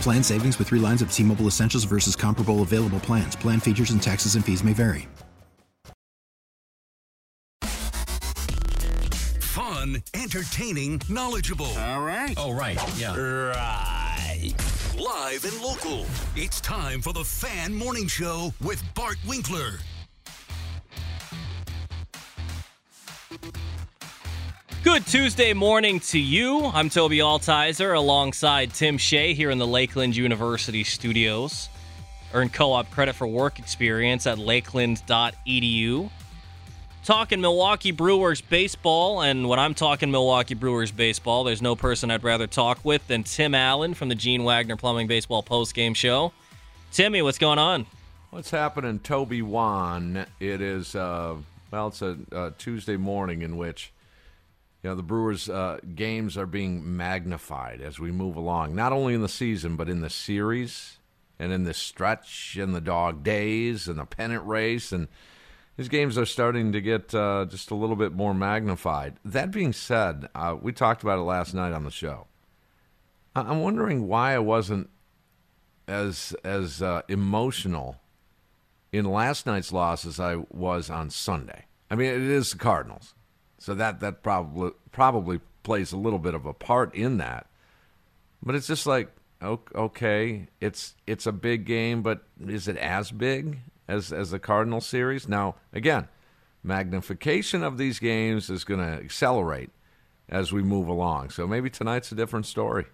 Plan savings with three lines of T Mobile Essentials versus comparable available plans. Plan features and taxes and fees may vary. Fun, entertaining, knowledgeable. All right. Oh, right. Yeah. Right. Live and local. It's time for the Fan Morning Show with Bart Winkler. Good Tuesday morning to you. I'm Toby Altizer alongside Tim Shea here in the Lakeland University studios. Earn co op credit for work experience at lakeland.edu. Talking Milwaukee Brewers baseball, and when I'm talking Milwaukee Brewers baseball, there's no person I'd rather talk with than Tim Allen from the Gene Wagner Plumbing Baseball postgame show. Timmy, what's going on? What's happening, Toby Wan? It is, uh, well, it's a, a Tuesday morning in which you know, the Brewers' uh, games are being magnified as we move along, not only in the season, but in the series and in the stretch and the dog days and the pennant race. And these games are starting to get uh, just a little bit more magnified. That being said, uh, we talked about it last night on the show. I'm wondering why I wasn't as as uh, emotional in last night's loss as I was on Sunday. I mean, it is the Cardinals. So that that probably probably plays a little bit of a part in that. But it's just like okay, it's it's a big game, but is it as big as as the Cardinal series? Now, again, magnification of these games is going to accelerate as we move along. So maybe tonight's a different story.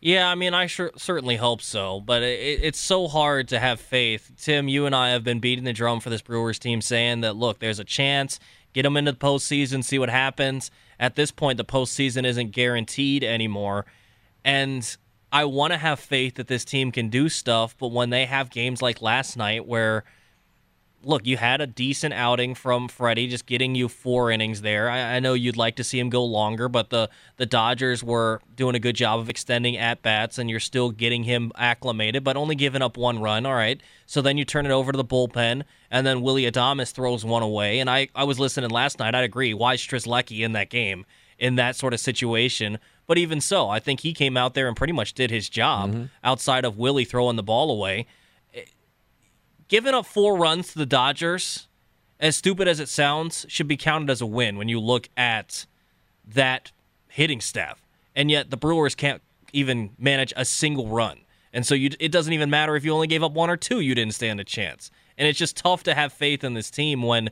Yeah, I mean, I sure, certainly hope so, but it, it's so hard to have faith. Tim, you and I have been beating the drum for this Brewers team, saying that look, there's a chance get them into the postseason, see what happens. At this point, the postseason isn't guaranteed anymore. And I want to have faith that this team can do stuff, but when they have games like last night where look, you had a decent outing from Freddie, just getting you four innings there. I, I, know you'd like to see him go longer, but the the Dodgers were doing a good job of extending at bats, and you're still getting him acclimated, but only giving up one run. All right, so then you turn it over to the bullpen, and then Willie Adames throws one away. And I I was listening last night. I'd agree. Why is Strzelecki in that game in that sort of situation? But even so, I think he came out there and pretty much did his job mm-hmm. outside of Willie throwing the ball away giving up four runs to the Dodgers, as stupid as it sounds, should be counted as a win when you look at that hitting staff. And yet the Brewers can't even manage a single run. And so you, it doesn't even matter if you only gave up one or two, you didn't stand a chance. And it's just tough to have faith in this team when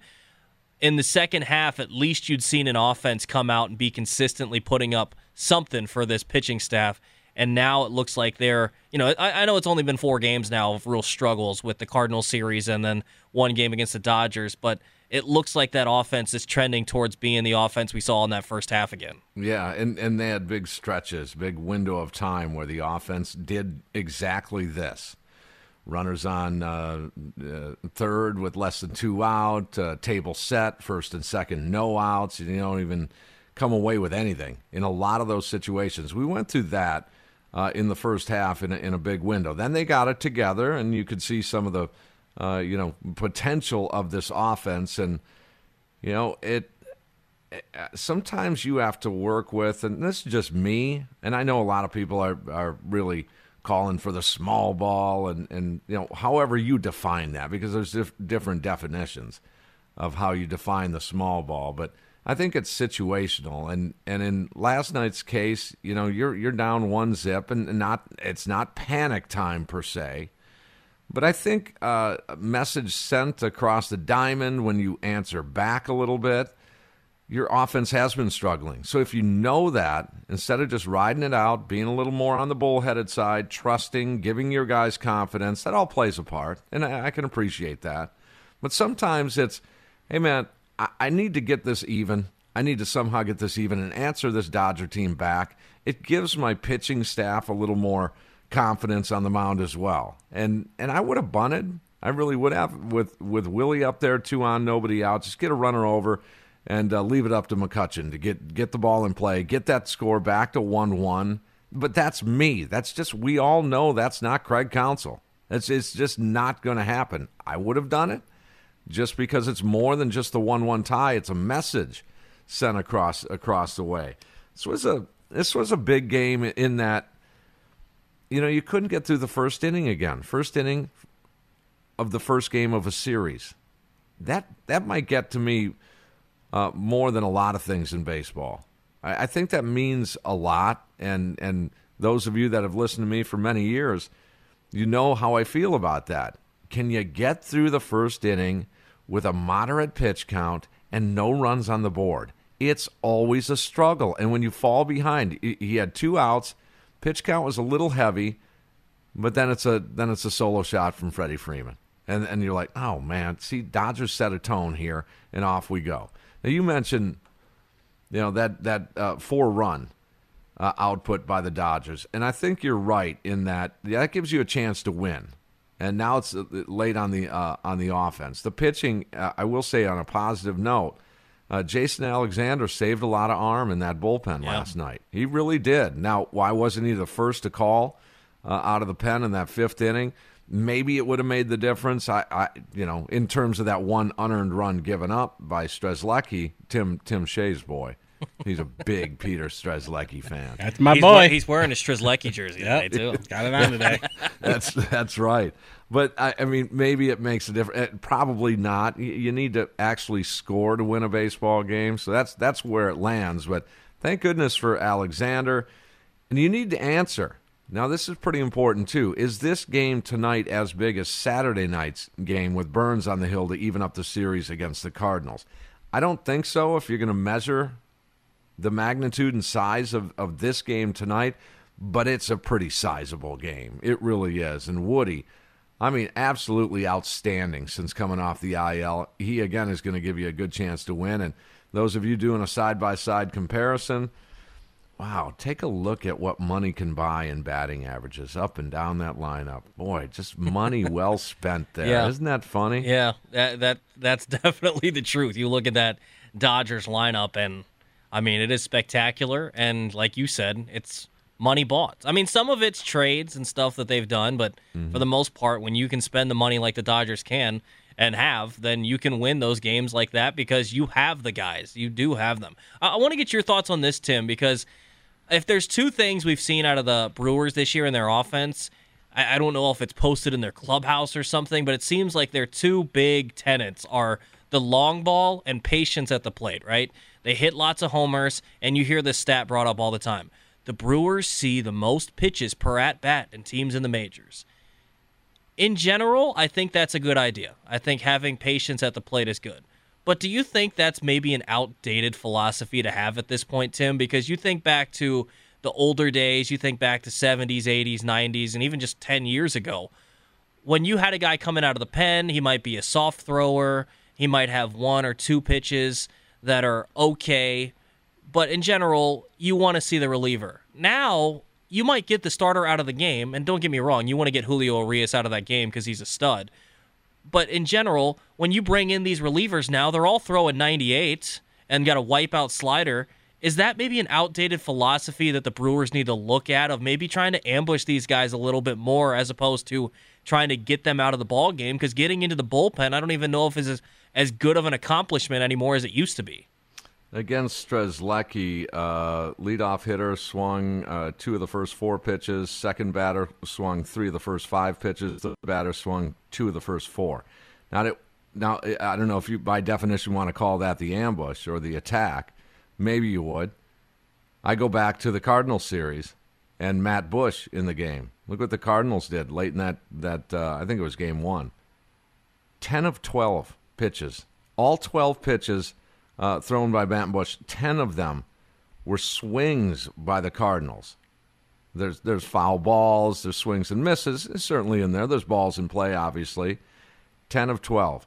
in the second half, at least you'd seen an offense come out and be consistently putting up something for this pitching staff and now it looks like they're you know I, I, know it's only been four games now of real struggles with the Cardinals series and then one game against the Dodgers, but it looks like that offense is trending towards being the offense we saw in that first half again. Yeah, and and they had big stretches, big window of time where the offense did exactly this. Runners on uh, uh, third with less than two out, uh, table set, first and second, no outs. You don't even come away with anything in a lot of those situations. We went through that uh, in the first half in a, in a big window. Then they got it together, and you could see some of the uh, you know potential of this offense. And you know it. Sometimes you have to work with, and this is just me, and I know a lot of people are are really calling for the small ball, and and you know however you define that, because there's dif- different definitions of how you define the small ball, but I think it's situational, and and in last night's case, you know, you're you're down one zip, and not it's not panic time per se, but I think uh, a message sent across the diamond when you answer back a little bit, your offense has been struggling. So if you know that, instead of just riding it out, being a little more on the bullheaded side, trusting, giving your guys confidence, that all plays a part, and I, I can appreciate that. But sometimes it's, hey man, I, I need to get this even. I need to somehow get this even and answer this Dodger team back. It gives my pitching staff a little more confidence on the mound as well. And and I would have bunted. I really would have with with Willie up there, two on, nobody out. Just get a runner over and uh, leave it up to McCutchen to get get the ball in play, get that score back to one one. But that's me. That's just we all know that's not Craig Counsell. It's it's just not going to happen. I would have done it just because it's more than just the one-one tie. It's a message sent across across the way. This was a this was a big game in that you know you couldn't get through the first inning again. First inning of the first game of a series. That that might get to me uh, more than a lot of things in baseball. I, I think that means a lot, and and those of you that have listened to me for many years, you know how I feel about that. Can you get through the first inning with a moderate pitch count and no runs on the board? It's always a struggle. And when you fall behind, he had two outs, pitch count was a little heavy, but then it's a then it's a solo shot from Freddie Freeman. And and you're like, "Oh man, see Dodgers set a tone here and off we go." Now you mentioned you know that that uh, four run uh, output by the Dodgers, and I think you're right in that that gives you a chance to win and now it's uh, late on the uh, on the offense. The pitching, uh, I will say, on a positive note, uh, Jason Alexander saved a lot of arm in that bullpen yeah. last night. He really did. Now, why wasn't he the first to call uh, out of the pen in that fifth inning? Maybe it would have made the difference. I, I, you know, in terms of that one unearned run given up by Strzelecki, Tim Tim Shea's boy. He's a big Peter Strzelecki fan. That's my he's boy. he's wearing a Strzelecki jersey yep. today too. Got it on today. that's that's right. But I, I, mean, maybe it makes a difference. Eh, probably not. You, you need to actually score to win a baseball game. So that's that's where it lands. But thank goodness for Alexander. And you need to answer. Now, this is pretty important too. Is this game tonight as big as Saturday night's game with Burnes on the hill to even up the series against the Cardinals? I don't think so. If you're going to measure the magnitude and size of, of this game tonight, but it's a pretty sizable game. It really is. And Woody, I mean, absolutely outstanding since coming off the IL. He, again, is going to give you a good chance to win. And those of you doing a side by side comparison, wow, take a look at what money can buy in batting averages up and down that lineup. Boy, just money well spent there. Yeah. Isn't that funny? Yeah, that, that that's definitely the truth. You look at that Dodgers lineup and I mean, it is spectacular, and like you said, it's money bought. I mean, some of it's trades and stuff that they've done, but mm-hmm. for the most part, when you can spend the money like the Dodgers can and have, then you can win those games like that because you have the guys. You do have them. I, I want to get your thoughts on this, Tim, because if there's two things we've seen out of the Brewers this year in their offense, I, I don't know if it's posted in their clubhouse or something, but it seems like their two big tenants are the long ball and patience at the plate, right? They hit lots of homers, and you hear this stat brought up all the time. The Brewers see the most pitches per at bat in teams in the majors. In general, I think that's a good idea. I think having patience at the plate is good. But do you think that's maybe an outdated philosophy to have at this point, Tim? Because you think back to the older days, you think back to 70s, 80s, 90s, and even just 10 years ago. When you had a guy coming out of the pen, he might be a soft thrower, he might have one or two pitches that are okay, but in general, you want to see the reliever. Now, you might get the starter out of the game, and don't get me wrong, you want to get Julio Urias out of that game because he's a stud. But in general, when you bring in these relievers now, they're all throwing 98 and got a wipeout slider. Is that maybe an outdated philosophy that the Brewers need to look at of maybe trying to ambush these guys a little bit more as opposed to trying to get them out of the ball game? Because getting into the bullpen, I don't even know if is as good of an accomplishment anymore as it used to be. Against Strzelecki, uh, leadoff hitter swung uh, two of the first four pitches. Second batter swung three of the first five pitches. The batter swung two of the first four. Now, it, now I don't know if you, by definition, want to call that the ambush or the attack. Maybe you would. I go back to the Cardinals series and Matt Bush in the game. Look what the Cardinals did late in that that uh, I think it was game one. Ten of twelve pitches, all twelve pitches uh, thrown by Matt Bush. Ten of them were swings by the Cardinals. There's there's foul balls, there's swings and misses, it's certainly in there. There's balls in play, obviously. Ten of twelve.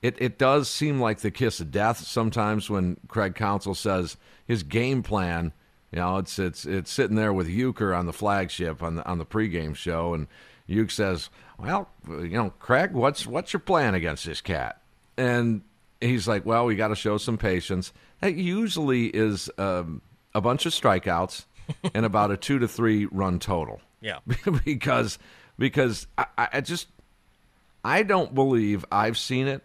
It it does seem like the kiss of death sometimes when Craig Counsell says his game plan. You know, it's it's it's sitting there with Uecker on the flagship on the on the pregame show, and Uecker says, "Well, you know, Craig, what's what's your plan against this cat?" And he's like, "Well, we got to show some patience." That usually is um, a bunch of strikeouts and about a two to three run total. Yeah, because because I, I just I don't believe I've seen it.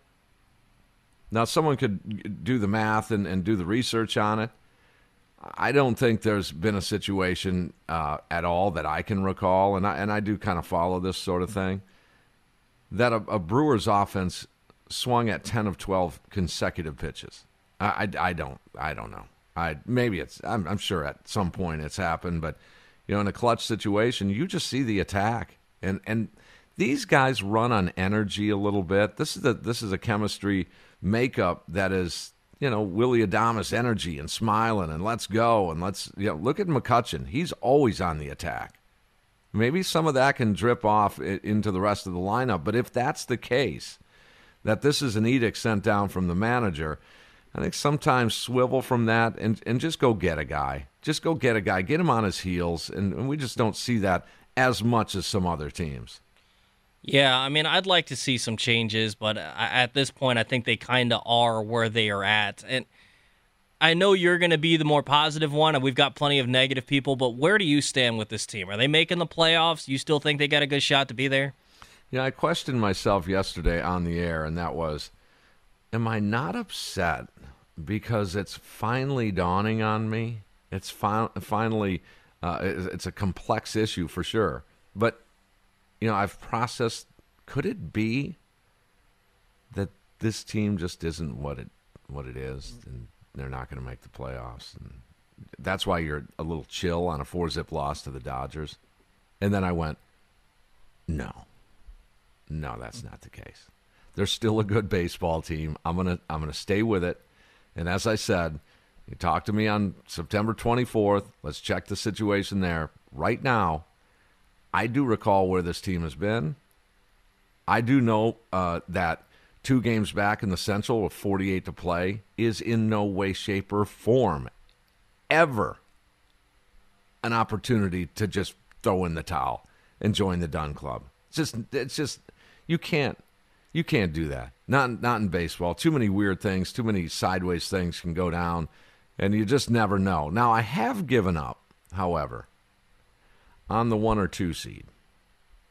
Now, someone could do the math and, and do the research on it. I don't think there's been a situation uh, at all that I can recall, and I and I do kind of follow this sort of thing. That a, a Brewers offense swung at ten of twelve consecutive pitches. I, I, I don't I don't know. I maybe it's I'm, I'm sure at some point it's happened, but you know in a clutch situation you just see the attack and and these guys run on energy a little bit. This is a this is a chemistry makeup that is you know Willie Adames energy and smiling and let's go and let's you know look at McCutchen. He's always on the attack. Maybe some of that can drip off into the rest of the lineup, but if that's the case, that this is an edict sent down from the manager I think sometimes swivel from that and, and just go get a guy. Just go get a guy. Get him on his heels. And, and we just don't see that as much as some other teams. Yeah, I mean, I'd like to see some changes, but at this point, I think they kind of are where they are at. And I know you're going to be the more positive one, and we've got plenty of negative people, but where do you stand with this team? Are they making the playoffs? You still think they got a good shot to be there? Yeah, I questioned myself yesterday on the air, and that was am I not upset because it's finally dawning on me? It's fi- finally, uh, it's a complex issue for sure. But, you know, I've processed could it be that this team just isn't what it what it is and they're not going to make the playoffs and that's why you're a little chill on a four zip loss to the Dodgers and then I went no no that's not the case they're still a good baseball team. I'm gonna I'm gonna stay with it. And as I said, you talk to me on September 24th. Let's check the situation there. Right now, I do recall where this team has been. I do know uh, that two games back in the Central with 48 to play is in no way, shape, or form ever an opportunity to just throw in the towel and join the Dunn Club. It's just, it's just, you can't you can't do that. Not not in baseball. Too many weird things, too many sideways things can go down, and you just never know. Now I have given up, however, on the one or two seed.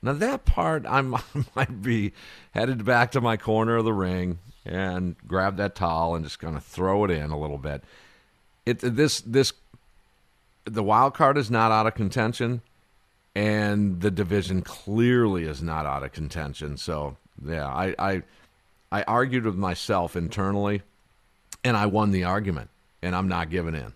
Now that part I might be headed back to my corner of the ring and grab that towel and just kind of throw it in a little bit. It this this the wild card is not out of contention, and the division clearly is not out of contention. So yeah, I, I, I argued with myself internally, and I won the argument, and I'm not giving in.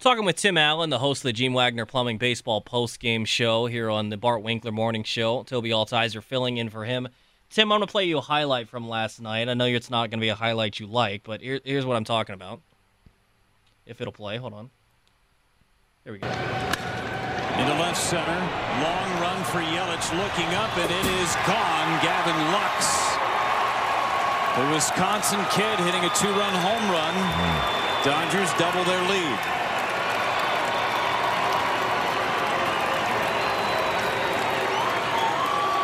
Talking with Tim Allen, the host of the Gene Wagner Plumbing Baseball Post Game Show here on the Bart Winkler Morning Show. Toby Altizer filling in for him. Tim, I'm going to play you a highlight from last night. I know it's not going to be a highlight you like, but here, here's what I'm talking about. If it'll play, hold on. Here we go. Into left center, long run for Yelich, looking up, and it is gone. Gavin Lux, the Wisconsin kid, hitting a two-run home run. Mm. Dodgers double their lead.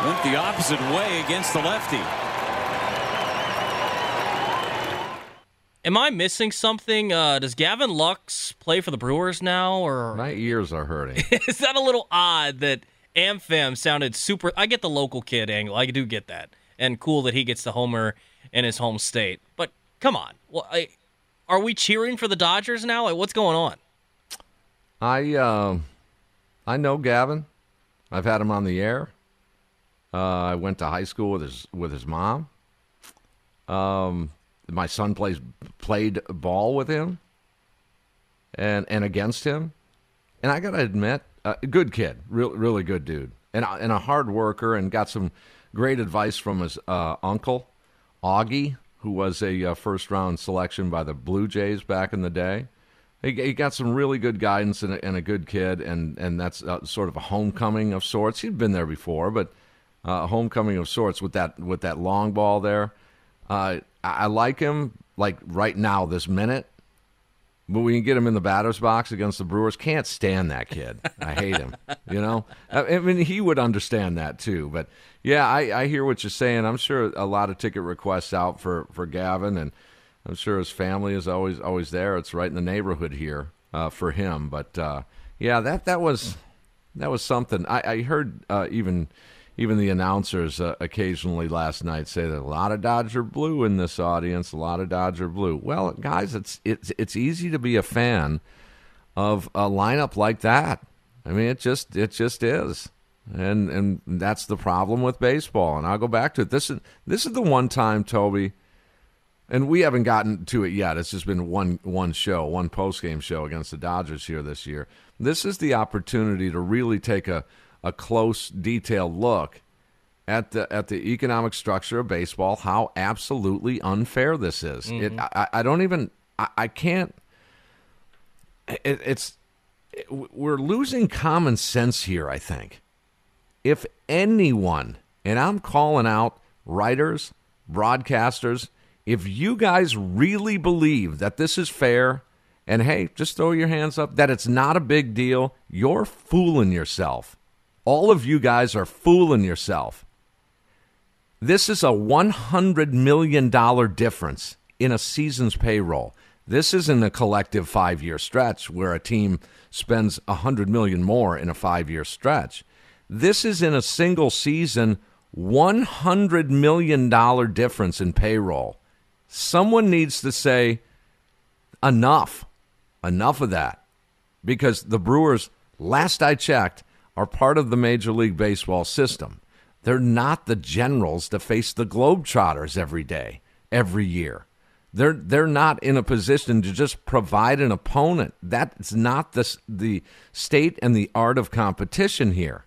Went the opposite way against the lefty. Am I missing something? Uh, does Gavin Lux play for the Brewers now, or my ears are hurting? is that a little odd that AmFam sounded super? I get the local kid angle. I do get that, and cool that he gets the homer in his home state. But come on, well, I, are we cheering for the Dodgers now? Like, what's going on? I uh, I know Gavin. I've had him on the air. Uh, I went to high school with his with his mom. Um, my son plays played ball with him and and against him, and I got to admit, a uh, good kid, real, really good dude, and and a hard worker, and got some great advice from his uh, uncle, Augie, who was a uh, first round selection by the Blue Jays back in the day. He, he got some really good guidance and a, and a good kid, and and that's uh, sort of a homecoming of sorts. He'd been there before, but uh, homecoming of sorts with that with that long ball there. Uh, I, I like him like right now, this minute. But we can get him in the batter's box against the Brewers. Can't stand that kid. I hate him. You know, I mean, he would understand that too. But yeah, I, I hear what you're saying. I'm sure a lot of ticket requests out for for Gavin, and I'm sure his family is always always there. It's right in the neighborhood here uh, for him. But uh, yeah, that that was that was something. I, I heard uh, even even the announcers uh, occasionally last night say that a lot of Dodger blue in this audience, a lot of Dodger blue. Well, guys, it's it's it's easy to be a fan of a lineup like that. I mean, it just it just is. And and that's the problem with baseball. And I'll go back to it. This is this is the one time, Toby, and we haven't gotten to it yet. It's just been one one show, one post game show against the Dodgers here this year. This is the opportunity to really take a a close, detailed look at the at the economic structure of baseball, how absolutely unfair this is. Mm-hmm. It, I, I, don't even I, I can't. It, it's it, we're losing common sense here. I think if anyone, and I'm calling out writers, broadcasters, if you guys really believe that this is fair. And hey, just throw your hands up that it's not a big deal. You're fooling yourself. All of you guys are fooling yourself. This is a $100 million difference in a season's payroll. This isn't a collective five year stretch where a team spends 100 million more in a five year stretch. This is in a single season $100 million difference in payroll. Someone needs to say, enough. Enough of that. Because the Brewers, last I checked, are part of the Major League Baseball system. They're not the generals to face the Globetrotters every day, every year. They're they're not in a position to just provide an opponent. That's not the the state and the art of competition here.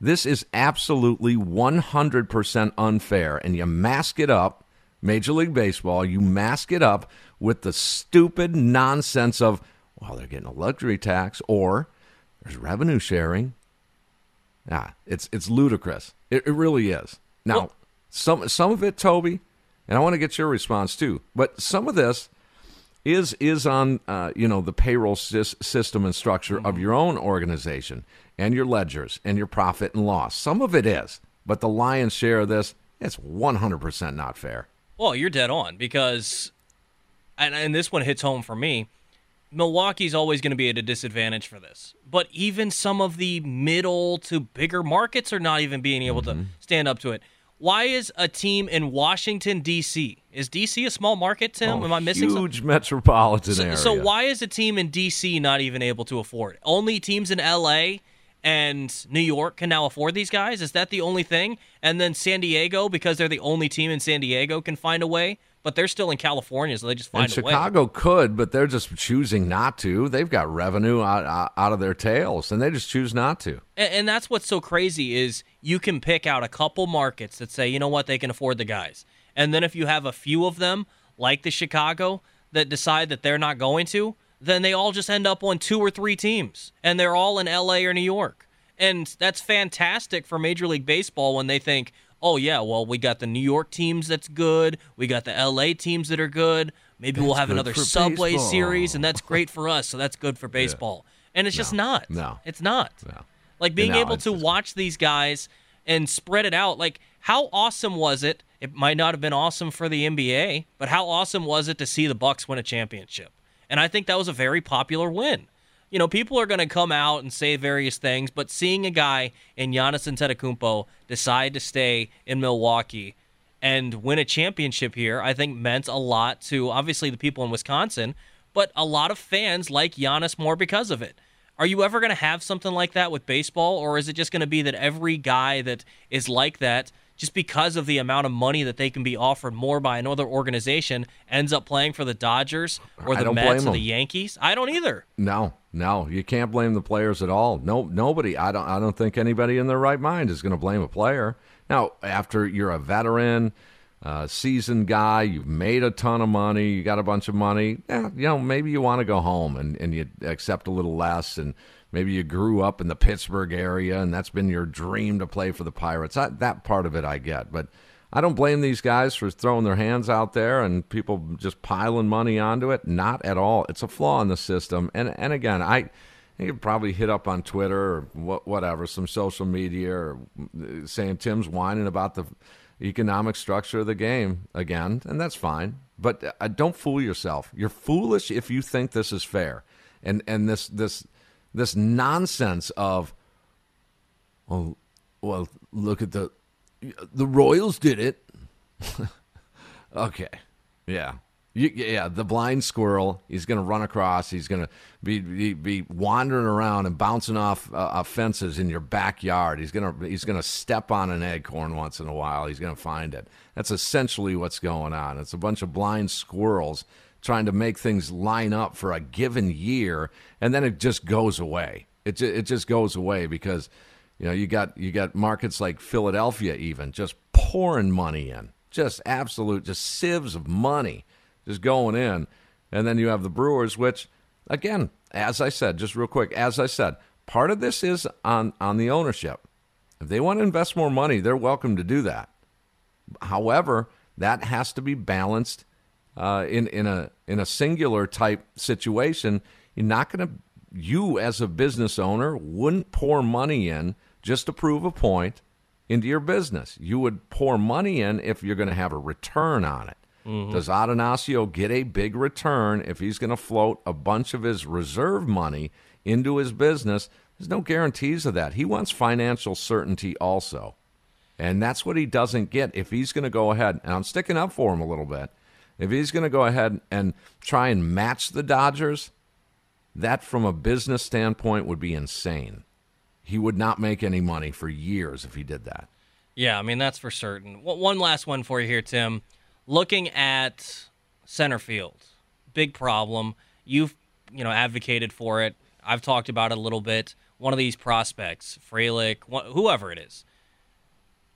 This is absolutely 100% unfair and you mask it up, Major League Baseball, you mask it up with the stupid nonsense of well, they're getting a luxury tax or there's revenue sharing. Yeah, it's it's ludicrous. It, it really is. Now, well, some some of it, Toby, and I want to get your response too. But some of this is is on uh, you know the payroll system and structure mm-hmm. of your own organization and your ledgers and your profit and loss. Some of it is, but the lion's share of this, it's 100% not fair. Well, you're dead on because, and, and this one hits home for me. Milwaukee's always going to be at a disadvantage for this. But even some of the middle to bigger markets are not even being able mm-hmm. to stand up to it. Why is a team in Washington D.C. is D.C. a small market? Tim, oh, am I missing huge something? metropolitan so, area? So why is a team in D.C. not even able to afford it? Only teams in L.A. and New York can now afford these guys. Is that the only thing? And then San Diego, because they're the only team in San Diego, can find a way but they're still in California, so they just find and Chicago way. could, but they're just choosing not to. They've got revenue out, out of their tails, and they just choose not to. And, and that's what's so crazy is you can pick out a couple markets that say, you know what, they can afford the guys, and then if you have a few of them, like the Chicago, that decide that they're not going to, then they all just end up on two or three teams, and they're all in L.A. or New York. And that's fantastic for Major League Baseball when they think, oh yeah, well we got the New York teams that's good, we got the LA teams that are good. Maybe that's we'll have another Subway baseball. series, and that's great for us. So that's good for baseball. Yeah. And it's no, just not. No, it's not. No. Like being no, able to watch these guys and spread it out. Like how awesome was it? It might not have been awesome for the NBA, but how awesome was it to see the Bucks win a championship? And I think that was a very popular win you know, people are going to come out and say various things, but seeing a guy in Giannis Antetokounmpo decide to stay in Milwaukee and win a championship here, I think meant a lot to obviously the people in Wisconsin, but a lot of fans like Giannis more because of it. Are you ever going to have something like that with baseball, or is it just going to be that every guy that is like that just because of the amount of money that they can be offered more by another organization, ends up playing for the Dodgers or the Mets or the Yankees? I don't either. No, no, you can't blame the players at all. No, nobody. I don't. I don't think anybody in their right mind is going to blame a player. Now, after you're a veteran, uh, seasoned guy, you've made a ton of money, you got a bunch of money. Yeah, you know, maybe you want to go home and and you accept a little less and maybe you grew up in the Pittsburgh area and that's been your dream to play for the Pirates. I, that part of it I get, but I don't blame these guys for throwing their hands out there and people just piling money onto it. Not at all. It's a flaw in the system. And and again, I you could probably hit up on Twitter or whatever, some social media, or saying Tim's whining about the economic structure of the game again, and that's fine. But uh, don't fool yourself. You're foolish if you think this is fair, and and this this this nonsense of, oh, well, look at the the Royals did it. okay, yeah, you, yeah, the blind squirrel. He's going to run across. He's going to be, be, be wandering around and bouncing off uh, fences in your backyard. He's going to he's going to step on an acorn once in a while. He's going to find it. That's essentially what's going on. It's a bunch of blind squirrels trying to make things line up for a given year, and then it just goes away. It it just goes away because you know you got you got markets like Philadelphia even just pouring money in, just absolute just sieves of money just going in. And then you have the Brewers, which, again, as I said, just real quick, as I said, part of this is on, on the ownership. If they want to invest more money, they're welcome to do that. However, that has to be balanced uh, in in a in a singular type situation. You're not going to you as a business owner wouldn't pour money in just to prove a point into your business. You would pour money in if you're going to have a return on it. Mm-hmm. Does Attanasio get a big return if he's going to float a bunch of his reserve money into his business? There's no guarantees of that. He wants financial certainty also. And that's what he doesn't get if he's going to go ahead, and I'm sticking up for him a little bit. If he's going to go ahead and try and match the Dodgers, that from a business standpoint would be insane. He would not make any money for years if he did that. Yeah, I mean, that's for certain. One last one for you here, Tim looking at center field, big problem. You've you know advocated for it. I've talked about it a little bit. One of these prospects, Frelick, whoever it is.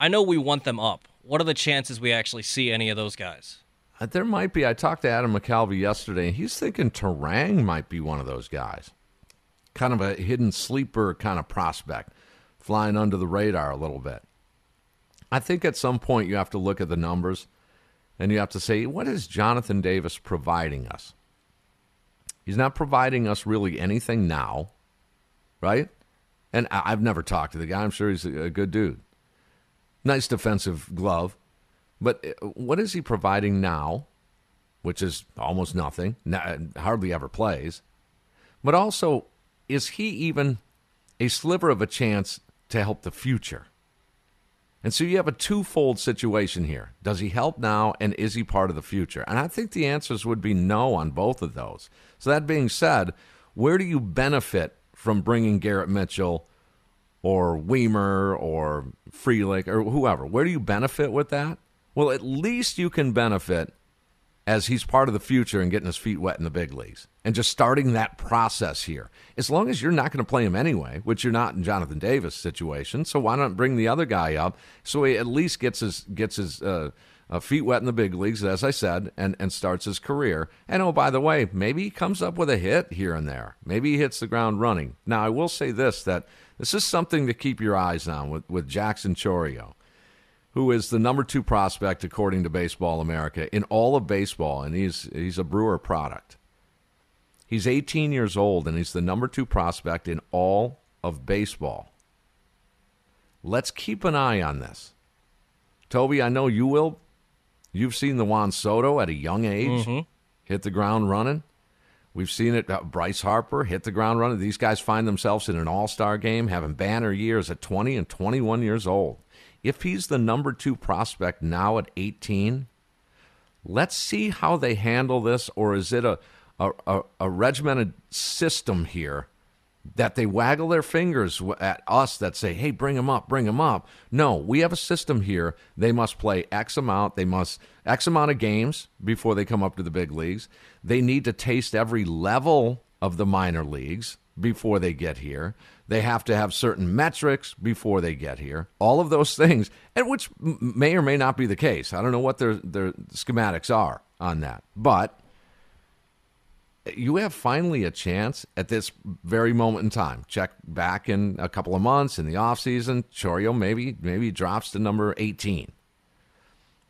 I know we want them up. What are the chances we actually see any of those guys? Uh, there might be. I talked to Adam McCalvy yesterday, and he's thinking Turang might be one of those guys. Kind of a hidden sleeper kind of prospect, flying under the radar a little bit. I think at some point you have to look at the numbers and you have to say, what is Jonathan Davis providing us? He's not providing us really anything now, right? And I've never talked to the guy. I'm sure he's a good dude. Nice defensive glove. But uh, what is he providing now, which is almost nothing, hardly ever plays? But also, is he even a sliver of a chance to help the future? And so you have a twofold situation here. Does he help now, and is he part of the future? And I think the answers would be no on both of those. So, that being said, where do you benefit from bringing Garrett Mitchell or Wiemer or Frelick or whoever? Where do you benefit with that? Well, at least you can benefit as he's part of the future and getting his feet wet in the big leagues and just starting that process here. As long as you're not going to play him anyway, which you're not in Jonathan Davis' situation, so why not bring the other guy up so he at least gets his gets his uh, uh, feet wet in the big leagues, as I said, and and starts his career. And oh, by the way, maybe he comes up with a hit here and there. Maybe he hits the ground running. Now, I will say this: that this is something to keep your eyes on with with Jackson Chourio who is the number two prospect according to Baseball America in all of baseball, and he's he's a Brewer product. He's 18 years old, and he's the number two prospect in all of baseball. Let's keep an eye on this. Toby, I know you will. You've seen the Juan Soto at a young age mm-hmm. hit the ground running. We've seen it. Uh, Bryce Harper hit the ground running. These guys find themselves in an all star game having banner years at 20 and 21 years old if he's the number two prospect now at 18, let's see how they handle this, or is it a, a, a, a regimented system here that they waggle their fingers at us that say, hey, bring them up, bring them up. No, we have a system here. They must play X amount. They must X amount of games before they come up to the big leagues. They need to taste every level of the minor leagues before they get here. They have to have certain metrics before they get here. All of those things, and which may or may not be the case. I don't know what their their schematics are on that, but you have finally a chance at this very moment in time. Check back in a couple of months in the offseason. Chourio maybe maybe drops to number 18.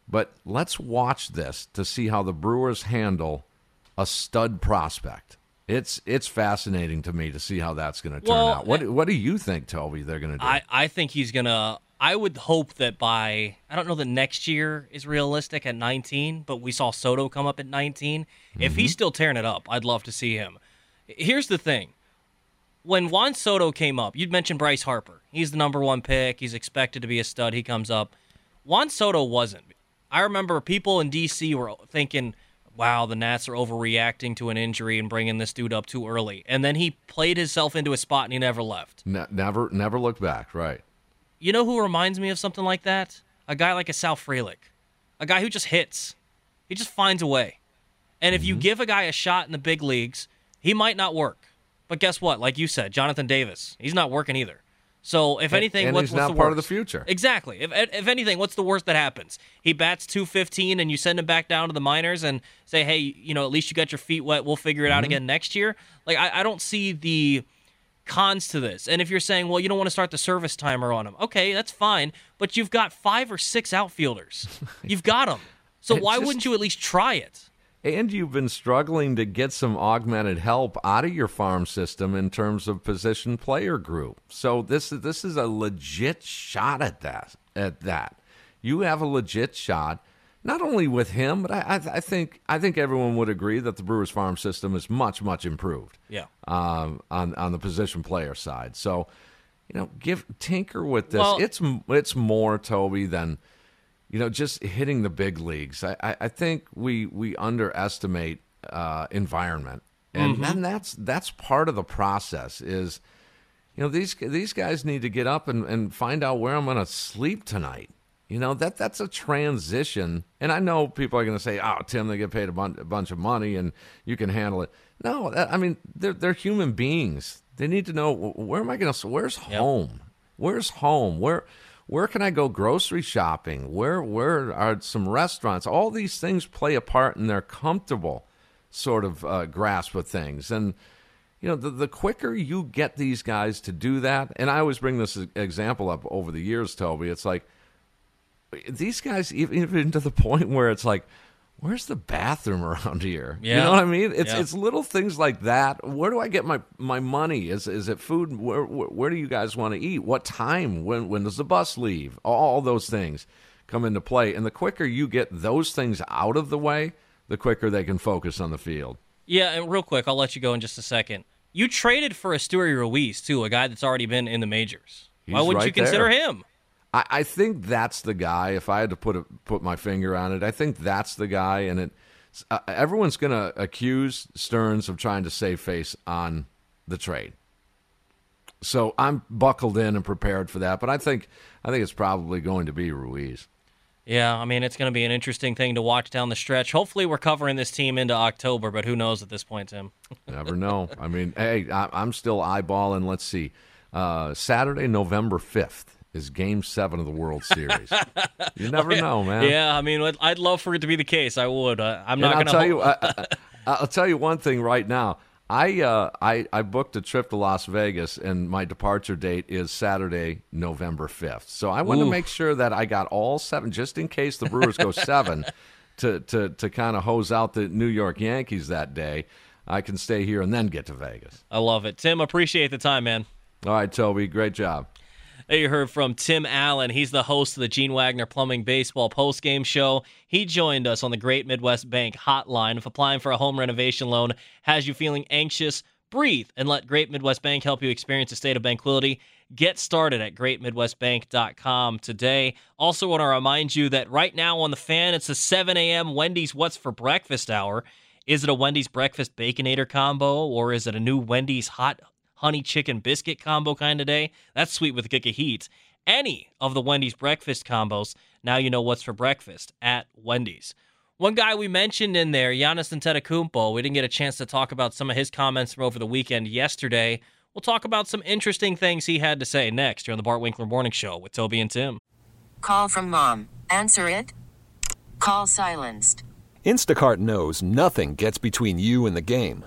But let's watch this to see how the Brewers handle a stud prospect. It's it's fascinating to me to see how that's going to turn Well, out. What what do you think, Toby? They're going to do? I, I think he's gonna. I would hope that by I don't know that next year is realistic at 19, but we saw Soto come up at 19. If he's mm-hmm. still tearing it up, I'd love to see him. Here's the thing: when Juan Soto came up, you'd mentioned Bryce Harper. He's the number one pick. He's expected to be a stud. He comes up. Juan Soto wasn't. I remember people in DC were thinking, "Wow, the Nats are overreacting to an injury and bringing this dude up too early." And then he played himself into a spot and he never left. Ne- never never looked back. Right. You know who reminds me of something like that? A guy like a Sal Frelick. A guy who just hits. He just finds a way. And if you mm-hmm. give a guy a shot in the big leagues, he might not work. But guess what? Like you said, Jonathan Davis, he's not working either. So if anything, and what's, he's what's not the part of the worst? future. Exactly. If if anything, what's the worst that happens? He bats 215 and you send him back down to the minors and say, hey, you know, at least you got your feet wet. We'll figure it out Mm-hmm. again next year. Like I, I don't see the cons to this. And if you're saying, well, you don't want to start the service timer on him, okay, that's fine. But you've got five or six outfielders. You've got them. So It why just- wouldn't you at least try it? And you've been struggling to get some augmented help out of your farm system in terms of position player group. So this this is a legit shot at that. At that, you have a legit shot. Not only with him, but I, I, think I think everyone would agree that the Brewers farm system is much much improved. Yeah. Um, on on the position player side. So, you know, give tinker with this. Well- it's it's more Toby than you know, just hitting the big leagues. I, I, I think we we underestimate uh, environment, and Mm-hmm. then that's that's part of the process. Is you know these these guys need to get up and, and find out where I'm going to sleep tonight. You know that that's a transition, and I know people are going to say, "Oh, Tim, they get paid a, bun- a bunch of money, and you can handle it." No, that, I mean they're they're human beings. They need to know where am I going to? Where's home? Where's home? Where where can I go grocery shopping? Where where are some restaurants? All these things play a part in their comfortable sort of uh, grasp of things, and you know, the, the quicker you get these guys to do that, and I always bring this example up over the years, Toby. It's like these guys, even, even to the point where it's like, where's the bathroom around here? You know what I mean? It's Yeah. it's little things like that. Where do I get my, my money? Is is it food? Where, where where do you guys want to eat? What time? When when does the bus leave? All those things come into play, and the quicker you get those things out of the way, the quicker they can focus on the field. Yeah, and real quick, I'll let you go in just a second. You traded for Esteury Ruiz, too, a guy that's already been in the majors. Why wouldn't you consider there. him? I, I think that's the guy. If I had to put a, put my finger on it, I think that's the guy. And it, uh, everyone's going to accuse Stearns of trying to save face on the trade. So I'm buckled in and prepared for that. But I think I think it's probably going to be Ruiz. Yeah, I mean, it's going to be an interesting thing to watch down the stretch. Hopefully, we're covering this team into October, but who knows at this point, Tim? Never know. I mean, hey, I, I'm still eyeballing. Let's see, uh, Saturday, November fifth is Game Seven of the World Series. you never know, man. Yeah, I mean, I'd love for it to be the case. I would. Uh, I'm not going to tell you, I, I, I'll tell you one thing right now. I, uh, I I booked a trip to Las Vegas, and my departure date is Saturday, November fifth. So I want to make sure that I got all seven, just in case the Brewers go seven, to to to kind of hose out the New York Yankees that day. I can stay here and then get to Vegas. I love it. Tim, appreciate the time, man. All right, Toby, great job. There you heard from Tim Allen. He's the host of the Gene Wagner Plumbing Baseball postgame show. He joined us on the Great Midwest Bank hotline. If applying for a home renovation loan has you feeling anxious, breathe and let Great Midwest Bank help you experience a state of tranquility. Get started at greatmidwestbank.com today. Also, want to remind you that right now on the fan, it's a 7 a.m. Wendy's What's for Breakfast hour. Is it a Wendy's Breakfast Baconator combo or is it a new Wendy's Hot honey chicken biscuit combo kind of day. That's sweet with a kick of heat. Any of the Wendy's breakfast combos. Now you know what's for breakfast at Wendy's. One guy we mentioned in there, Giannis Antetokounmpo. We didn't get a chance to talk about some of his comments from over the weekend yesterday. We'll talk about some interesting things he had to say next here on the Bart Winkler Morning Show with Toby and Tim. Call from mom. Answer it. Call silenced. Instacart knows nothing gets between you and the game.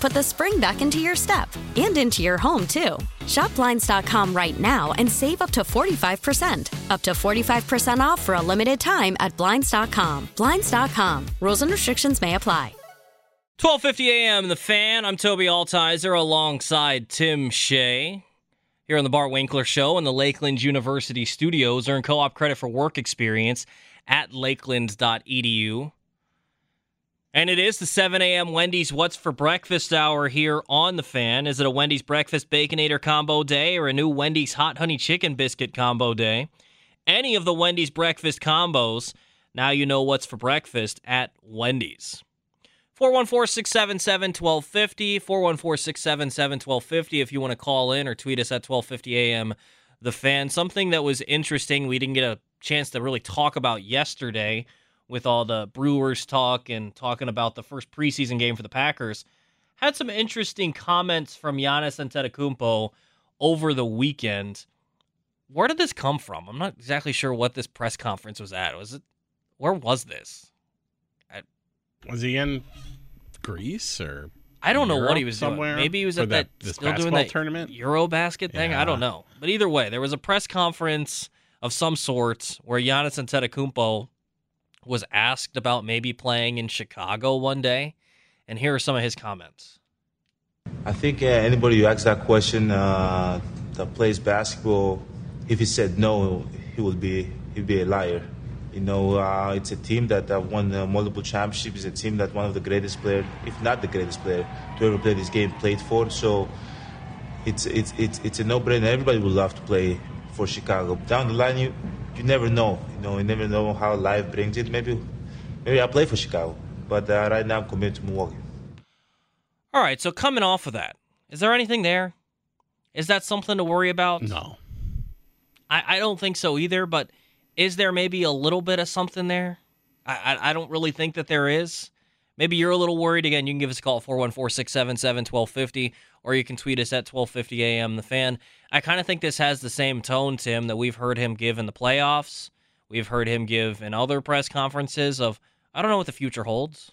put the spring back into your step and into your home, too. Shop Blinds.com right now and save up to 45%. Up to 45% off for a limited time at Blinds.com. Blinds.com. Rules and restrictions may apply. 12:50 a.m. The Fan. I'm Toby Altizer alongside Tim Shea. Here on the Bart Winkler Show in the Lakeland University studios. Earn co-op credit for work experience at lakeland.edu. And it is the 7 a.m. Wendy's What's for Breakfast hour here on The Fan. Is it a Wendy's Breakfast Baconator combo day or a new Wendy's Hot Honey Chicken Biscuit combo day? Any of the Wendy's breakfast combos, now you know what's for breakfast at Wendy's. 414 677 1250. 414 677 1250 if you want to call in or tweet us at 1250 a.m. The Fan. Something that was interesting, we didn't get a chance to really talk about yesterday with all the Brewers talk and talking about the first preseason game for the Packers, had some interesting comments from Giannis Antetokounmpo over the weekend. Where did this come from? I'm not exactly sure what this press conference was at. Was it? Where was this? I, was he in Greece or? I don't know Europe what he was somewhere doing. Maybe he was at that, this still doing that tournament. Eurobasket thing. I don't know. But either way, there was a press conference of some sort where Giannis Antetokounmpo was asked about maybe playing in Chicago one day, and here are some of his comments. I think uh, anybody who asks that question uh, that plays basketball, if he said no, he would be he'd be a liar. You know, uh, it's a team that uh, won uh, multiple championships. It's a team that one of the greatest player, if not the greatest player, to ever play this game played for. So it's it's it's it's a no-brainer. Everybody would love to play for Chicago. Down the line, you you never know. You know, you never know how life brings it. Maybe maybe I'll play for Chicago, but uh, right now I'm committed to Milwaukee. All right, so coming off of that, is there anything there? Is that something to worry about? No. I, I don't think so either, but is there maybe a little bit of something there? I, I, I don't really think that there is. Maybe you're a little worried. Again, you can give us a call at 414 677 1250, or you can tweet us at 1250 AM The Fan. I kind of think this has the same tone, Tim, that we've heard him give in the playoffs. We've heard him give in other press conferences of, I don't know what the future holds.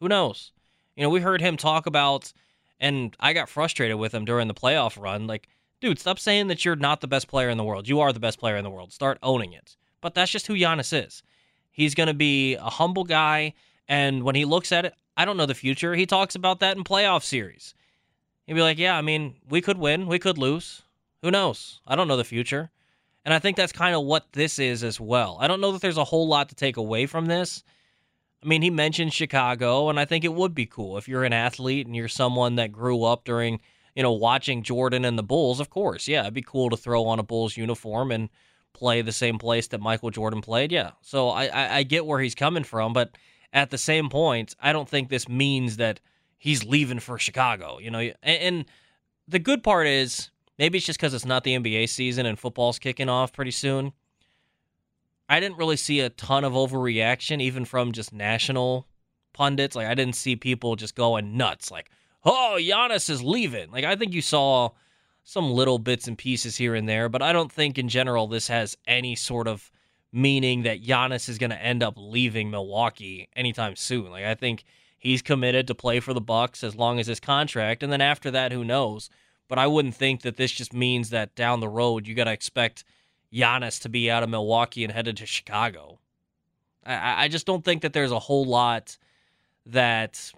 Who knows? You know, we heard him talk about, and I got frustrated with him during the playoff run. Like, dude, stop saying that you're not the best player in the world. You are the best player in the world. Start owning it. But that's just who Giannis is. He's going to be a humble guy. And when he looks at it, I don't know the future. He talks about that in playoff series. He'd be like, yeah, I mean, we could win, we could lose. Who knows? I don't know the future. And I think that's kind of what this is as well. I don't know that there's a whole lot to take away from this. I mean, he mentioned Chicago, and I think it would be cool if you're an athlete and you're someone that grew up during, you know, watching Jordan and the Bulls. Of course, yeah, it'd be cool to throw on a Bulls uniform and play the same place that Michael Jordan played. Yeah, so I, I, I get where he's coming from, but at the same point, I don't think this means that he's leaving for Chicago. You know, and, and the good part is maybe it's just because it's not the NBA season and football's kicking off pretty soon. I didn't really see a ton of overreaction, even from just national pundits. Like I didn't see people just going nuts, like, "Oh, Giannis is leaving." Like I think you saw some little bits and pieces here and there, but I don't think in general this has any sort of meaning that Giannis is going to end up leaving Milwaukee anytime soon. Like I think he's committed to play for the Bucks as long as his contract, and then after that, who knows? But I wouldn't think that this just means that down the road you got to expect Giannis to be out of Milwaukee and headed to Chicago. I, I just don't think that there's a whole lot that.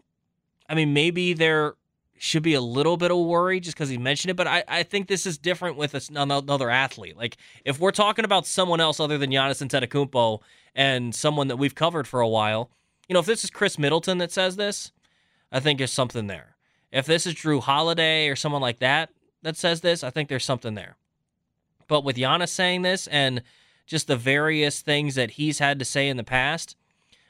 I mean, maybe there should be a little bit of worry just because he mentioned it, but I, I think this is different with another athlete. Like, if we're talking about someone else other than Giannis Antetokounmpo and someone that we've covered for a while, you know, if this is Khris Middleton that says this, I think there's something there. If this is Jrue Holiday or someone like that that says this, I think there's something there. But with Giannis saying this and just the various things that he's had to say in the past,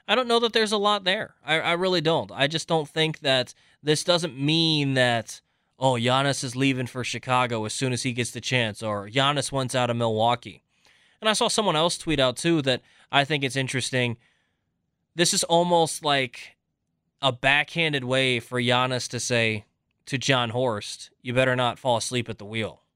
I don't know that there's a lot there. I, I really don't. I just don't think that this doesn't mean that, oh, Giannis is leaving for Chicago as soon as he gets the chance, or Giannis wants out of Milwaukee. And I saw someone else tweet out too that I think it's interesting. This is almost like a backhanded way for Giannis to say to Jon Horst, you better not fall asleep at the wheel.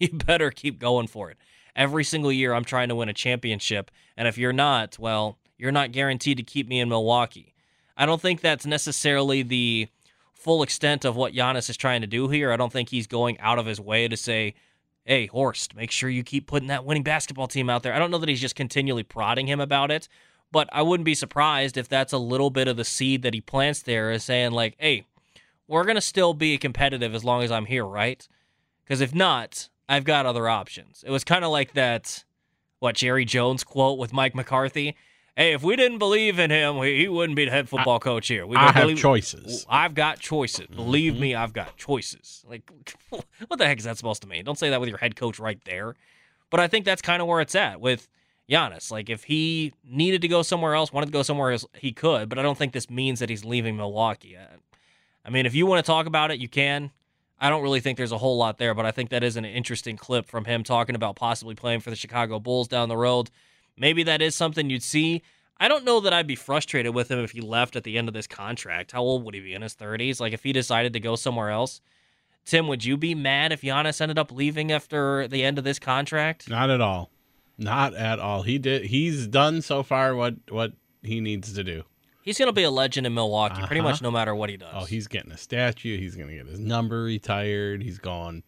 You better keep going for it. Every single year, I'm trying to win a championship. And if you're not, well, you're not guaranteed to keep me in Milwaukee. I don't think that's necessarily the full extent of what Giannis is trying to do here. I don't think he's going out of his way to say, hey, Horst, make sure you keep putting that winning basketball team out there. I don't know that he's just continually prodding him about it, but I wouldn't be surprised if that's a little bit of the seed that he plants there is saying, like, hey, we're going to still be competitive as long as I'm here, right? Because if not, I've got other options. It was kind of like that, what, Jerry Jones quote with Mike McCarthy. Hey, if we didn't believe in him, he wouldn't be the head football I, coach here. We I have believe, choices. I've got choices. Believe mm-hmm. me, I've got choices. Like, what the heck is that supposed to mean? Don't say that with your head coach right there. But I think that's kind of where it's at with Giannis. Like if he needed to go somewhere else, wanted to go somewhere else, he could. But I don't think this means that he's leaving Milwaukee. I mean, if you want to talk about it, you can. I don't really think there's a whole lot there, but I think that is an interesting clip from him talking about possibly playing for the Chicago Bulls down the road. Maybe that is something you'd see. I don't know that I'd be frustrated with him if he left at the end of this contract. How old would he be? In his 30s? Like if he decided to go somewhere else? Tim, would you be mad if Giannis ended up leaving after the end of this contract? Not at all. Not at all. He did. He's done so far what what he needs to do. He's gonna be a legend in Milwaukee, uh-huh. pretty much no matter what he does. Oh, he's getting a statue. He's gonna get his number retired. He's gone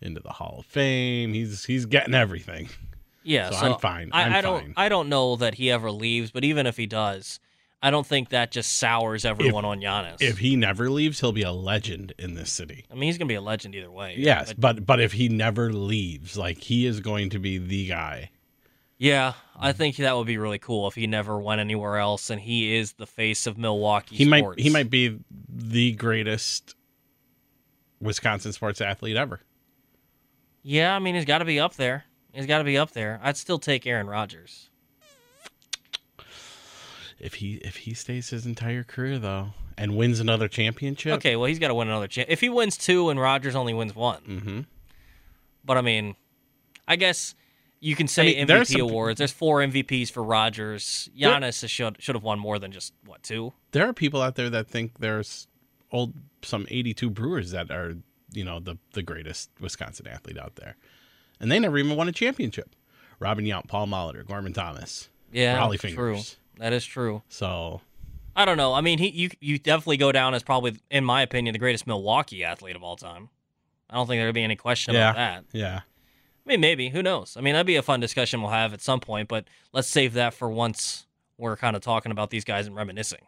into the Hall of Fame. He's he's getting everything. Yeah, so, so I'm fine. I'm I, I don't I don't know that he ever leaves, but even if he does, I don't think that just sours everyone if, on Giannis. If he never leaves, he'll be a legend in this city. I mean, he's gonna be a legend either way. Yes, but but, but if he never leaves, like he is going to be the guy. Yeah, I think that would be really cool if he never went anywhere else and he is the face of Milwaukee he sports. might he might be the greatest Wisconsin sports athlete ever. Yeah, I mean he's got to be up there. He's got to be up there. I'd still take Aaron Rodgers. If he if he stays his entire career though and wins another championship. Okay, well he's got to win another champ. If he wins two and Rodgers only wins one. Mm-hmm. But I mean, I guess you can say I mean, MVP awards. There's four MVPs for Rodgers. Giannis there, should should have won more than just what two. There are people out there that think there's old some 82 Brewers that are you know the the greatest Wisconsin athlete out there, and they never even won a championship. Robin Yount, Paul Molitor, Gorman Thomas, yeah, Rollie Fingers. True. That is true. So I don't know. I mean, he you you definitely go down as probably, in my opinion, the greatest Milwaukee athlete of all time. I don't think there'd be any question yeah, about that. Yeah. I mean, maybe. Who knows? I mean, that'd be a fun discussion we'll have at some point, but let's save that for once we're kind of talking about these guys and reminiscing.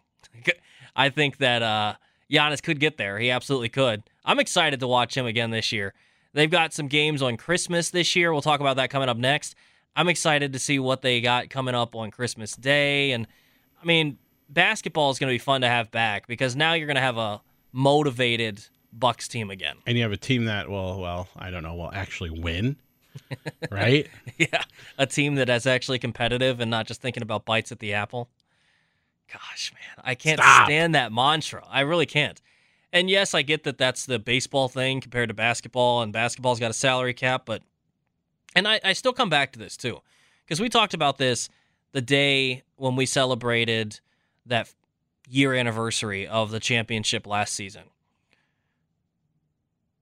I think that uh, Giannis could get there. He absolutely could. I'm excited to watch him again this year. They've got some games on Christmas this year. We'll talk about that coming up next. I'm excited to see what they got coming up on Christmas Day. And I mean, basketball is going to be fun to have back because now you're going to have a motivated Bucks team again. And you have a team that will, well, I don't know, will actually win, right? yeah, a team that is actually competitive and not just thinking about bites at the apple. Gosh, man, I can't Stop. stand that mantra. I really can't. And yes, I get that that's the baseball thing compared to basketball, and basketball's got a salary cap, but and I, I still come back to this too, because we talked about this the day when we celebrated that year anniversary of the championship last season.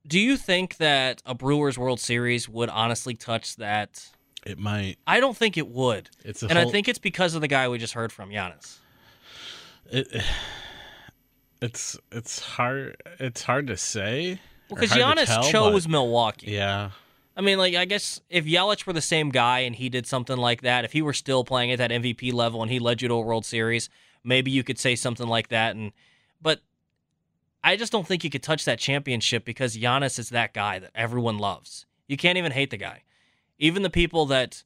Do you think that a Brewers World Series would honestly touch that? It might. I don't think it would. It's a and I think it's because of the guy we just heard from, Giannis. It, it's it's hard it's hard to say Because to Giannis tell, chose but- Milwaukee. Yeah, I mean, like, I guess if Yelich were the same guy and he did something like that, if he were still playing at that MVP level and he led you to a World Series, maybe you could say something like that. And but I just don't think you could touch that championship because Giannis is that guy that everyone loves. You can't even hate the guy. Even the people that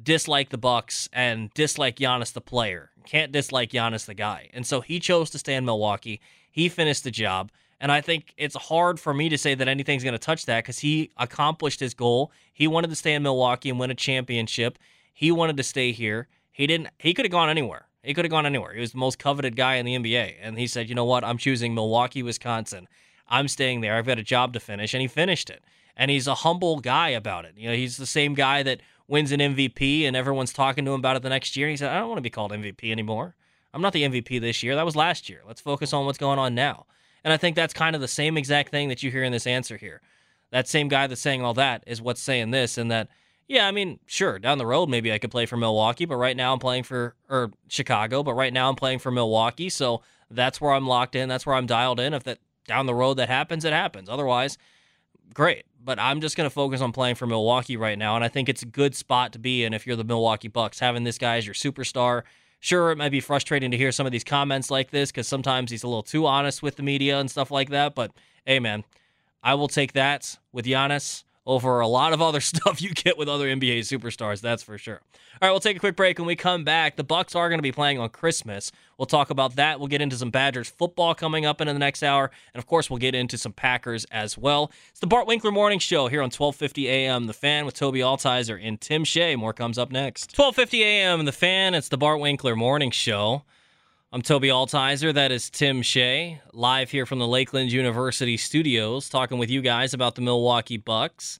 dislike the Bucks and dislike Giannis the player can't dislike Giannis the guy. And so he chose to stay in Milwaukee. He finished the job. And I think it's hard for me to say that anything's going to touch that because he accomplished his goal. He wanted to stay in Milwaukee and win a championship. He wanted to stay here. He didn't. He could have gone anywhere. He could have gone anywhere. He was the most coveted guy in the NBA, and he said, "You know what? I'm choosing Milwaukee, Wisconsin. I'm staying there. I've got a job to finish," and he finished it. And he's a humble guy about it. You know, he's the same guy that wins an MVP, and everyone's talking to him about it the next year. And He said, "I don't want to be called MVP anymore. I'm not the MVP this year. That was last year. Let's focus on what's going on now." And I think that's kind of the same exact thing that you hear in this answer here. That same guy that's saying all that is what's saying this, and that, yeah, I mean, sure, down the road maybe I could play for Milwaukee, but right now I'm playing for or Chicago, but right now I'm playing for Milwaukee, so that's where I'm locked in. That's where I'm dialed in. If that down the road that happens, it happens. Otherwise, great. But I'm just going to focus on playing for Milwaukee right now, and I think it's a good spot to be in if you're the Milwaukee Bucks, having this guy as your superstar. Sure, it might be frustrating to hear some of these comments like this because sometimes he's a little too honest with the media and stuff like that. But hey, man, I will take that with Giannis over a lot of other stuff you get with other NBA superstars. That's for sure. All right, we'll take a quick break. When we come back, the Bucks are going to be playing on Christmas. We'll talk about that. We'll get into some Badgers football coming up in the next hour, and of course, we'll get into some Packers as well. It's the Bart Winkler Morning Show here on 12:50 a.m. The Fan with Toby Altizer and Tim Shea. More comes up next. 12:50 a.m. The Fan. It's the Bart Winkler Morning Show. I'm Toby Altizer. That is Tim Shea, live here from the Lakeland University studios, talking with you guys about the Milwaukee Bucks.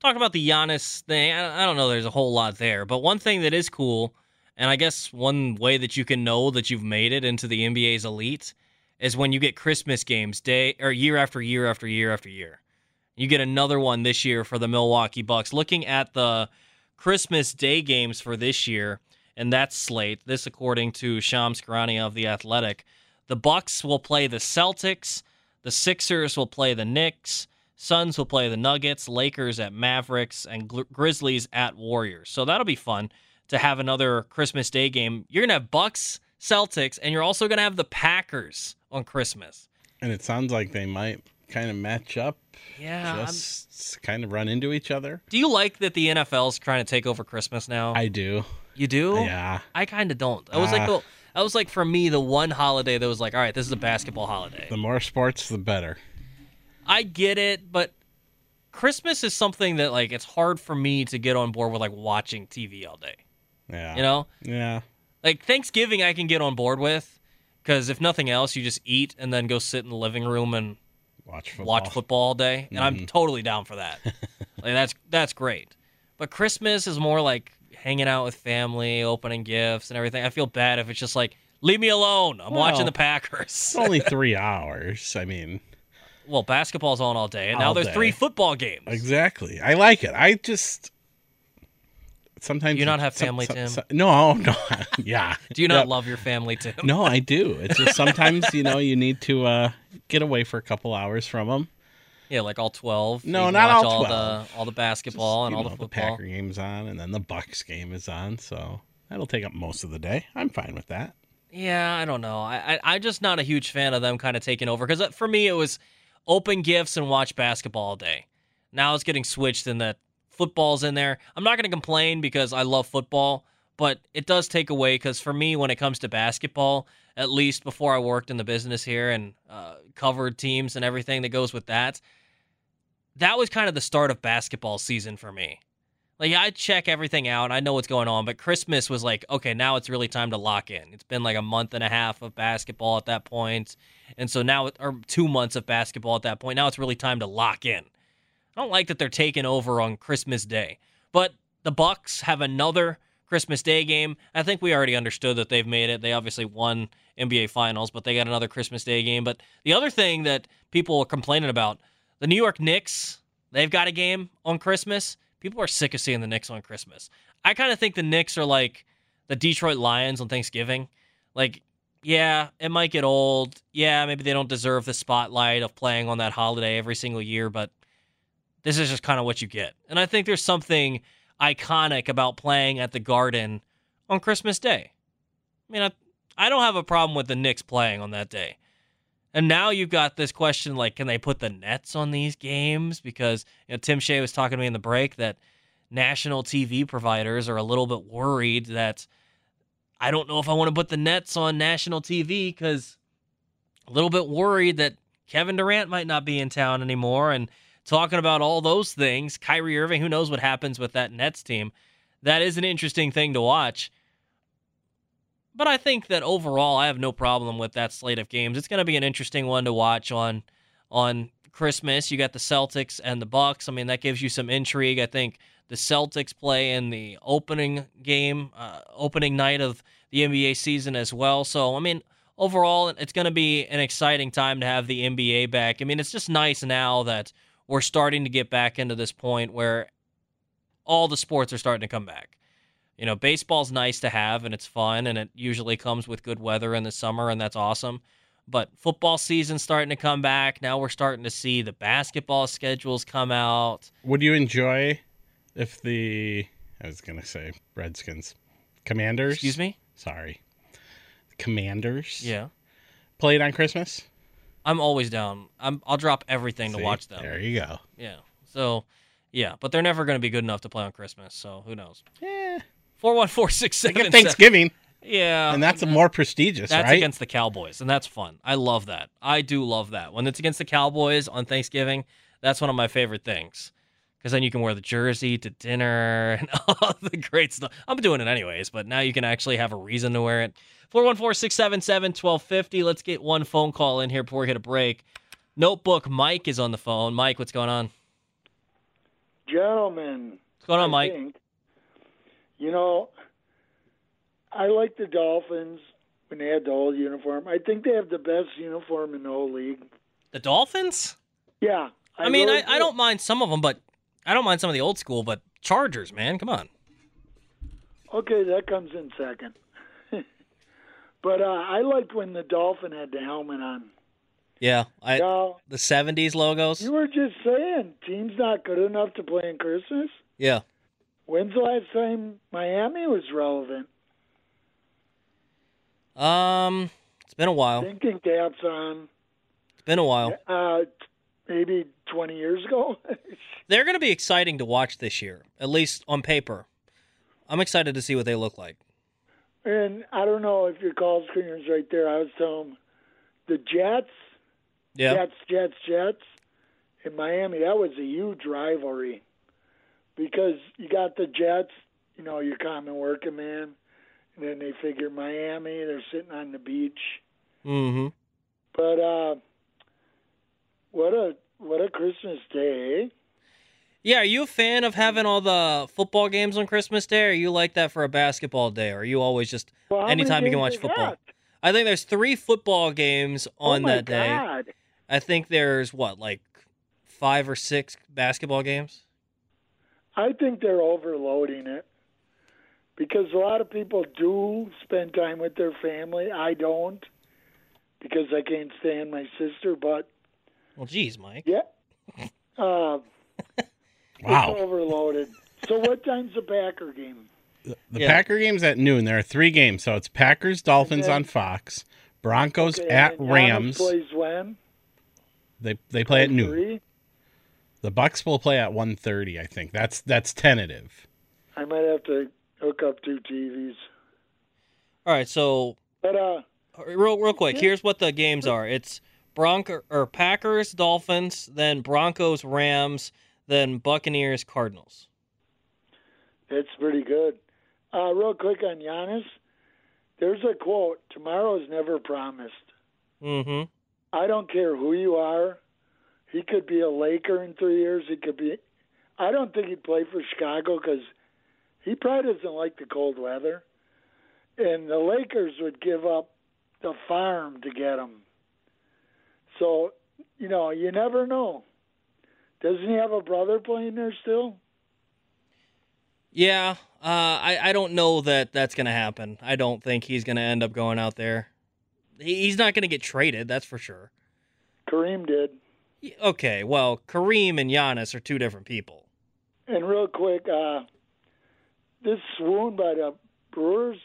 Talking about the Giannis thing. I I don't know. There's a whole lot there, but one thing that is cool, and I guess one way that you can know that you've made it into the NBA's elite, is when you get Christmas games day or year after year after year after year. You get another one this year for the Milwaukee Bucks. Looking at the Christmas Day games for this year, and that slate. This, according to Shams Charania of the Athletic, the Bucks will play the Celtics, the Sixers will play the Knicks, Suns will play the Nuggets, Lakers at Mavericks, and Gri- Grizzlies at Warriors. So that'll be fun to have another Christmas Day game. You're gonna have Bucks, Celtics, and you're also gonna have the Packers on Christmas. and it sounds like they might kind of match up. Yeah, I'm- just kind of run into each other. Do you like that the NFL's trying to take over Christmas now? I do. You do? Yeah. I kind of don't. I was like Ah. the I was like for me the one holiday that was like, all right, this is a basketball holiday. The more sports, the better. I get it, but Christmas is something that like it's hard for me to get on board with like watching TV all day. Yeah. You know? Yeah. Like Thanksgiving I can get on board with cuz if nothing else you just eat and then go sit in the living room and watch football, watch football all day and I'm Mhm. totally down for that. like that's that's great. But Christmas is more like hanging out with family, opening gifts and everything. I feel bad if it's just like leave me alone. I'm watching the Packers. It's only three hours. I mean, well, basketball's on all day and now there's day. three football games. exactly. I like it. I just sometimes You not have family, some- Tim? some- no, no. yeah. Do you not Yeah. love your family too? No, I do. It's just sometimes you know you need to uh, get away for a couple hours from them. Yeah, like all twelve. No, not watch all all 12. the all the basketball and all know, the football. Packer game's on, and then the Bucks game is on, so that'll take up most of the day. I'm fine with that. Yeah, I don't know. I, I I'm just not a huge fan of them kind of taking over because for me it was open gifts and watch basketball all day. Now it's getting switched in that football's in there. I'm not going to complain because I love football, but it does take away because for me, when it comes to basketball, at least before I worked in the business here and uh, covered teams and everything that goes with that, that was kind of the start of basketball season for me. Like I check everything out, I know what's going on, but Christmas was like, okay, now it's really time to lock in. It's been like a month and a half of basketball at that point, and so now, or two months of basketball at that point. Now it's really time to lock in. I don't like that they're taking over on Christmas Day, but the Bucks have another Christmas Day game. I think we already understood that they've made it. They obviously won NBA Finals, but they got another Christmas Day game. But the other thing that people are complaining about, the New York Knicks, they've got a game on Christmas people are sick of seeing the Knicks on Christmas. I kind of think the Knicks are like the Detroit Lions on Thanksgiving. Like, yeah, it might get old. Yeah, maybe they don't deserve the spotlight of playing on that holiday every single year, but this is just kind of what you get. And I think there's something iconic about playing at the Garden on Christmas Day. I mean, I, I don't have a problem with the Knicks playing on that day. And now you've got this question like, can they put the nets on these games? Because you know, Tim Shea was talking to me in the break that national TV providers are a little bit worried that I don't know if I want to put the nets on national TV because a little bit worried that Kevin Durant might not be in town anymore. And talking about all those things, Kyrie Irving, who knows what happens with that Nets team. That is an interesting thing to watch. But I think that overall, I have no problem with that slate of games. It's going to be an interesting one to watch on on Christmas. You got the Celtics and the Bucks. I mean, that gives you some intrigue. I think the Celtics play in the opening game, uh, opening night of the NBA season as well. So, I mean, overall, it's going to be an exciting time to have the NBA back. I mean, it's just nice now that we're starting to get back into this point where all the sports are starting to come back you know, baseball's nice to have and it's fun and it usually comes with good weather in the summer and that's awesome. But football season's starting to come back. Now we're starting to see the basketball schedules come out. Would you enjoy if the I was gonna say Redskins Commanders? Excuse me. Sorry, Commanders. Yeah. Played on Christmas. I'm always down. I'm. I'll drop everything See? to watch them. There you go. Yeah. So, yeah, but they're never going to be good enough to play on Christmas. So who knows? Yeah. Four one four six seven. Thanksgiving. Yeah, and that's a more prestigious, that's right? against the Cowboys, and that's fun. I love that. I do love that when it's against the Cowboys on Thanksgiving. That's one of my favorite things because then you can wear the jersey to dinner and all the great stuff. I'm doing it anyways, but now you can actually have a reason to wear it. 414 677 1250. Let's get one phone call in here before we hit a break. Notebook Mike is on the phone. Mike, what's going on? Gentlemen. What's going on, I Mike? think, you know, I like the Dolphins when they had the old uniform. I think they have the best uniform in the whole league. The Dolphins? Yeah. I, mean, really I, I don't mind some of them, but I don't mind some of the old school, but Chargers, man, come on. Okay, that comes in second. but uh, I liked when the Dolphin had the helmet on. Yeah, I Now, the '70s logos. you were just saying team's not good enough to play in Christmas. Yeah, When's the last time Miami was relevant? um, it's been a while. Thinking caps on. It's been a while. Uh, maybe 20 years ago. They're going to be exciting to watch this year, at least on paper. I'm excited to see what they look like. and I don't know if your call screener's right there. I was telling the Jets, Yeah, Jets, Jets, Jets in Miami. That was a huge rivalry because you got the Jets, you know, your common working man, and then they figure Miami. They're sitting on the beach. mm-hmm. But uh, what a what a Christmas day! eh? Yeah, are you a fan of having all the football games on Christmas Day, or you like that for a basketball day, or are you always just Well, how anytime you can watch football? got? I think there's three football games on oh my that day. God. I think there's what, like five or six basketball games. I think they're overloading it because a lot of people do spend time with their family. I don't because I can't stand my sister. But Well, geez, Mike. yeah, uh, Wow. it's overloaded. So what time's the Packer game? The Packer game's at noon. There are three games, so it's Packers Dolphins Okay. on Fox, Broncos Okay, at and Giannis Rams. plays when? They they play at noon. Three. The Bucks will play at 1:30. I think that's that's tentative. I might have to hook up two TVs. All right, so But uh, real real quick, here's what the games are. It's Bronco or Packers, Dolphins, then Broncos, Rams, then Buccaneers, Cardinals. That's pretty good. Uh, real quick on Giannis, there's a quote: "Tomorrow is never promised." Mm-hmm. I don't care who you are. He could be a Laker in three years. He could be. I don't think he'd play for Chicago because he probably doesn't like the cold weather, and the Lakers would give up the farm to get him. So, you know, you never know. Doesn't he have a brother playing there still? Yeah, uh, I I don't know that that's gonna happen. I don't think he's gonna end up going out there. He, he's not gonna get traded, that's for sure. Kareem did. Okay, well, Kareem and Giannis are two different people. And real quick, uh, this swoon by the Brewers,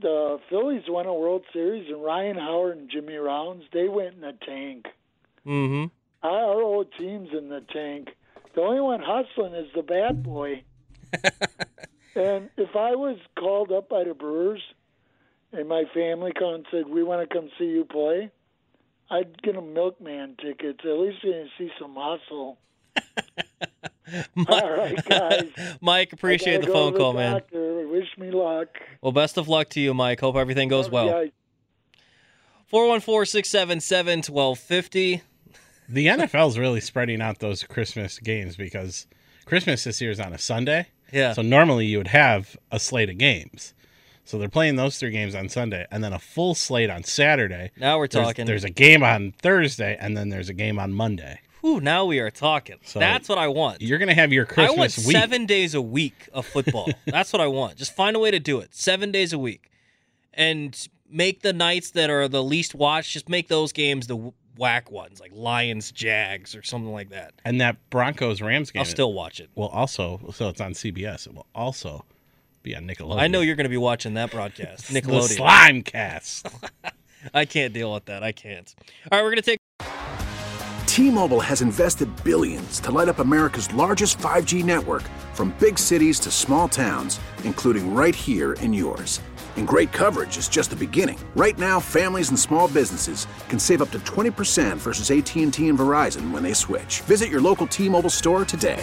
the Phillies won a World Series, and Ryan Howard and Jimmy Rollins, they went in the tank. Mm-hmm. Our old team's in the tank. The only one hustling is the bad boy. and if I was called up by the Brewers and my family called and said, we want to come see you play, I'd get them milkman tickets. At least you can see some hustle. All right, guys. Mike, appreciate the phone to call, man. Wish me luck. Well, best of luck to you, Mike. Hope everything goes well. Yeah, 414 677 1250. The NFL's really spreading out those Christmas games because Christmas this year is on a Sunday. Yeah. So normally you would have a slate of games. So they're playing those three games on Sunday and then a full slate on Saturday. Now we're There's- talking. There's, a game on Thursday and then there's a game on Monday. Whew, now we are talking. So That's what I want. You're going to have your Christmas. I want week. seven days a week of football. That's what I want. Just find a way to do it. Seven days a week. And make the nights that are the least watched, just make those games the whack ones, like Lions, Jags, or something like that. And that Broncos Rams game. I'll still watch it. Well, also, so it's on CBS. It will also be on Nickelodeon. I know you're going to be watching that broadcast. The Nickelodeon. Slime Cast. I can't deal with that. I can't. All right, we're going to take. T-Mobile has invested billions to light up America's largest 5G network from big cities to small towns, including right here in yours. And great coverage is just the beginning. Right now, families and small businesses can save up to 20% versus AT&T and Verizon when they switch. Visit your local T-Mobile store today.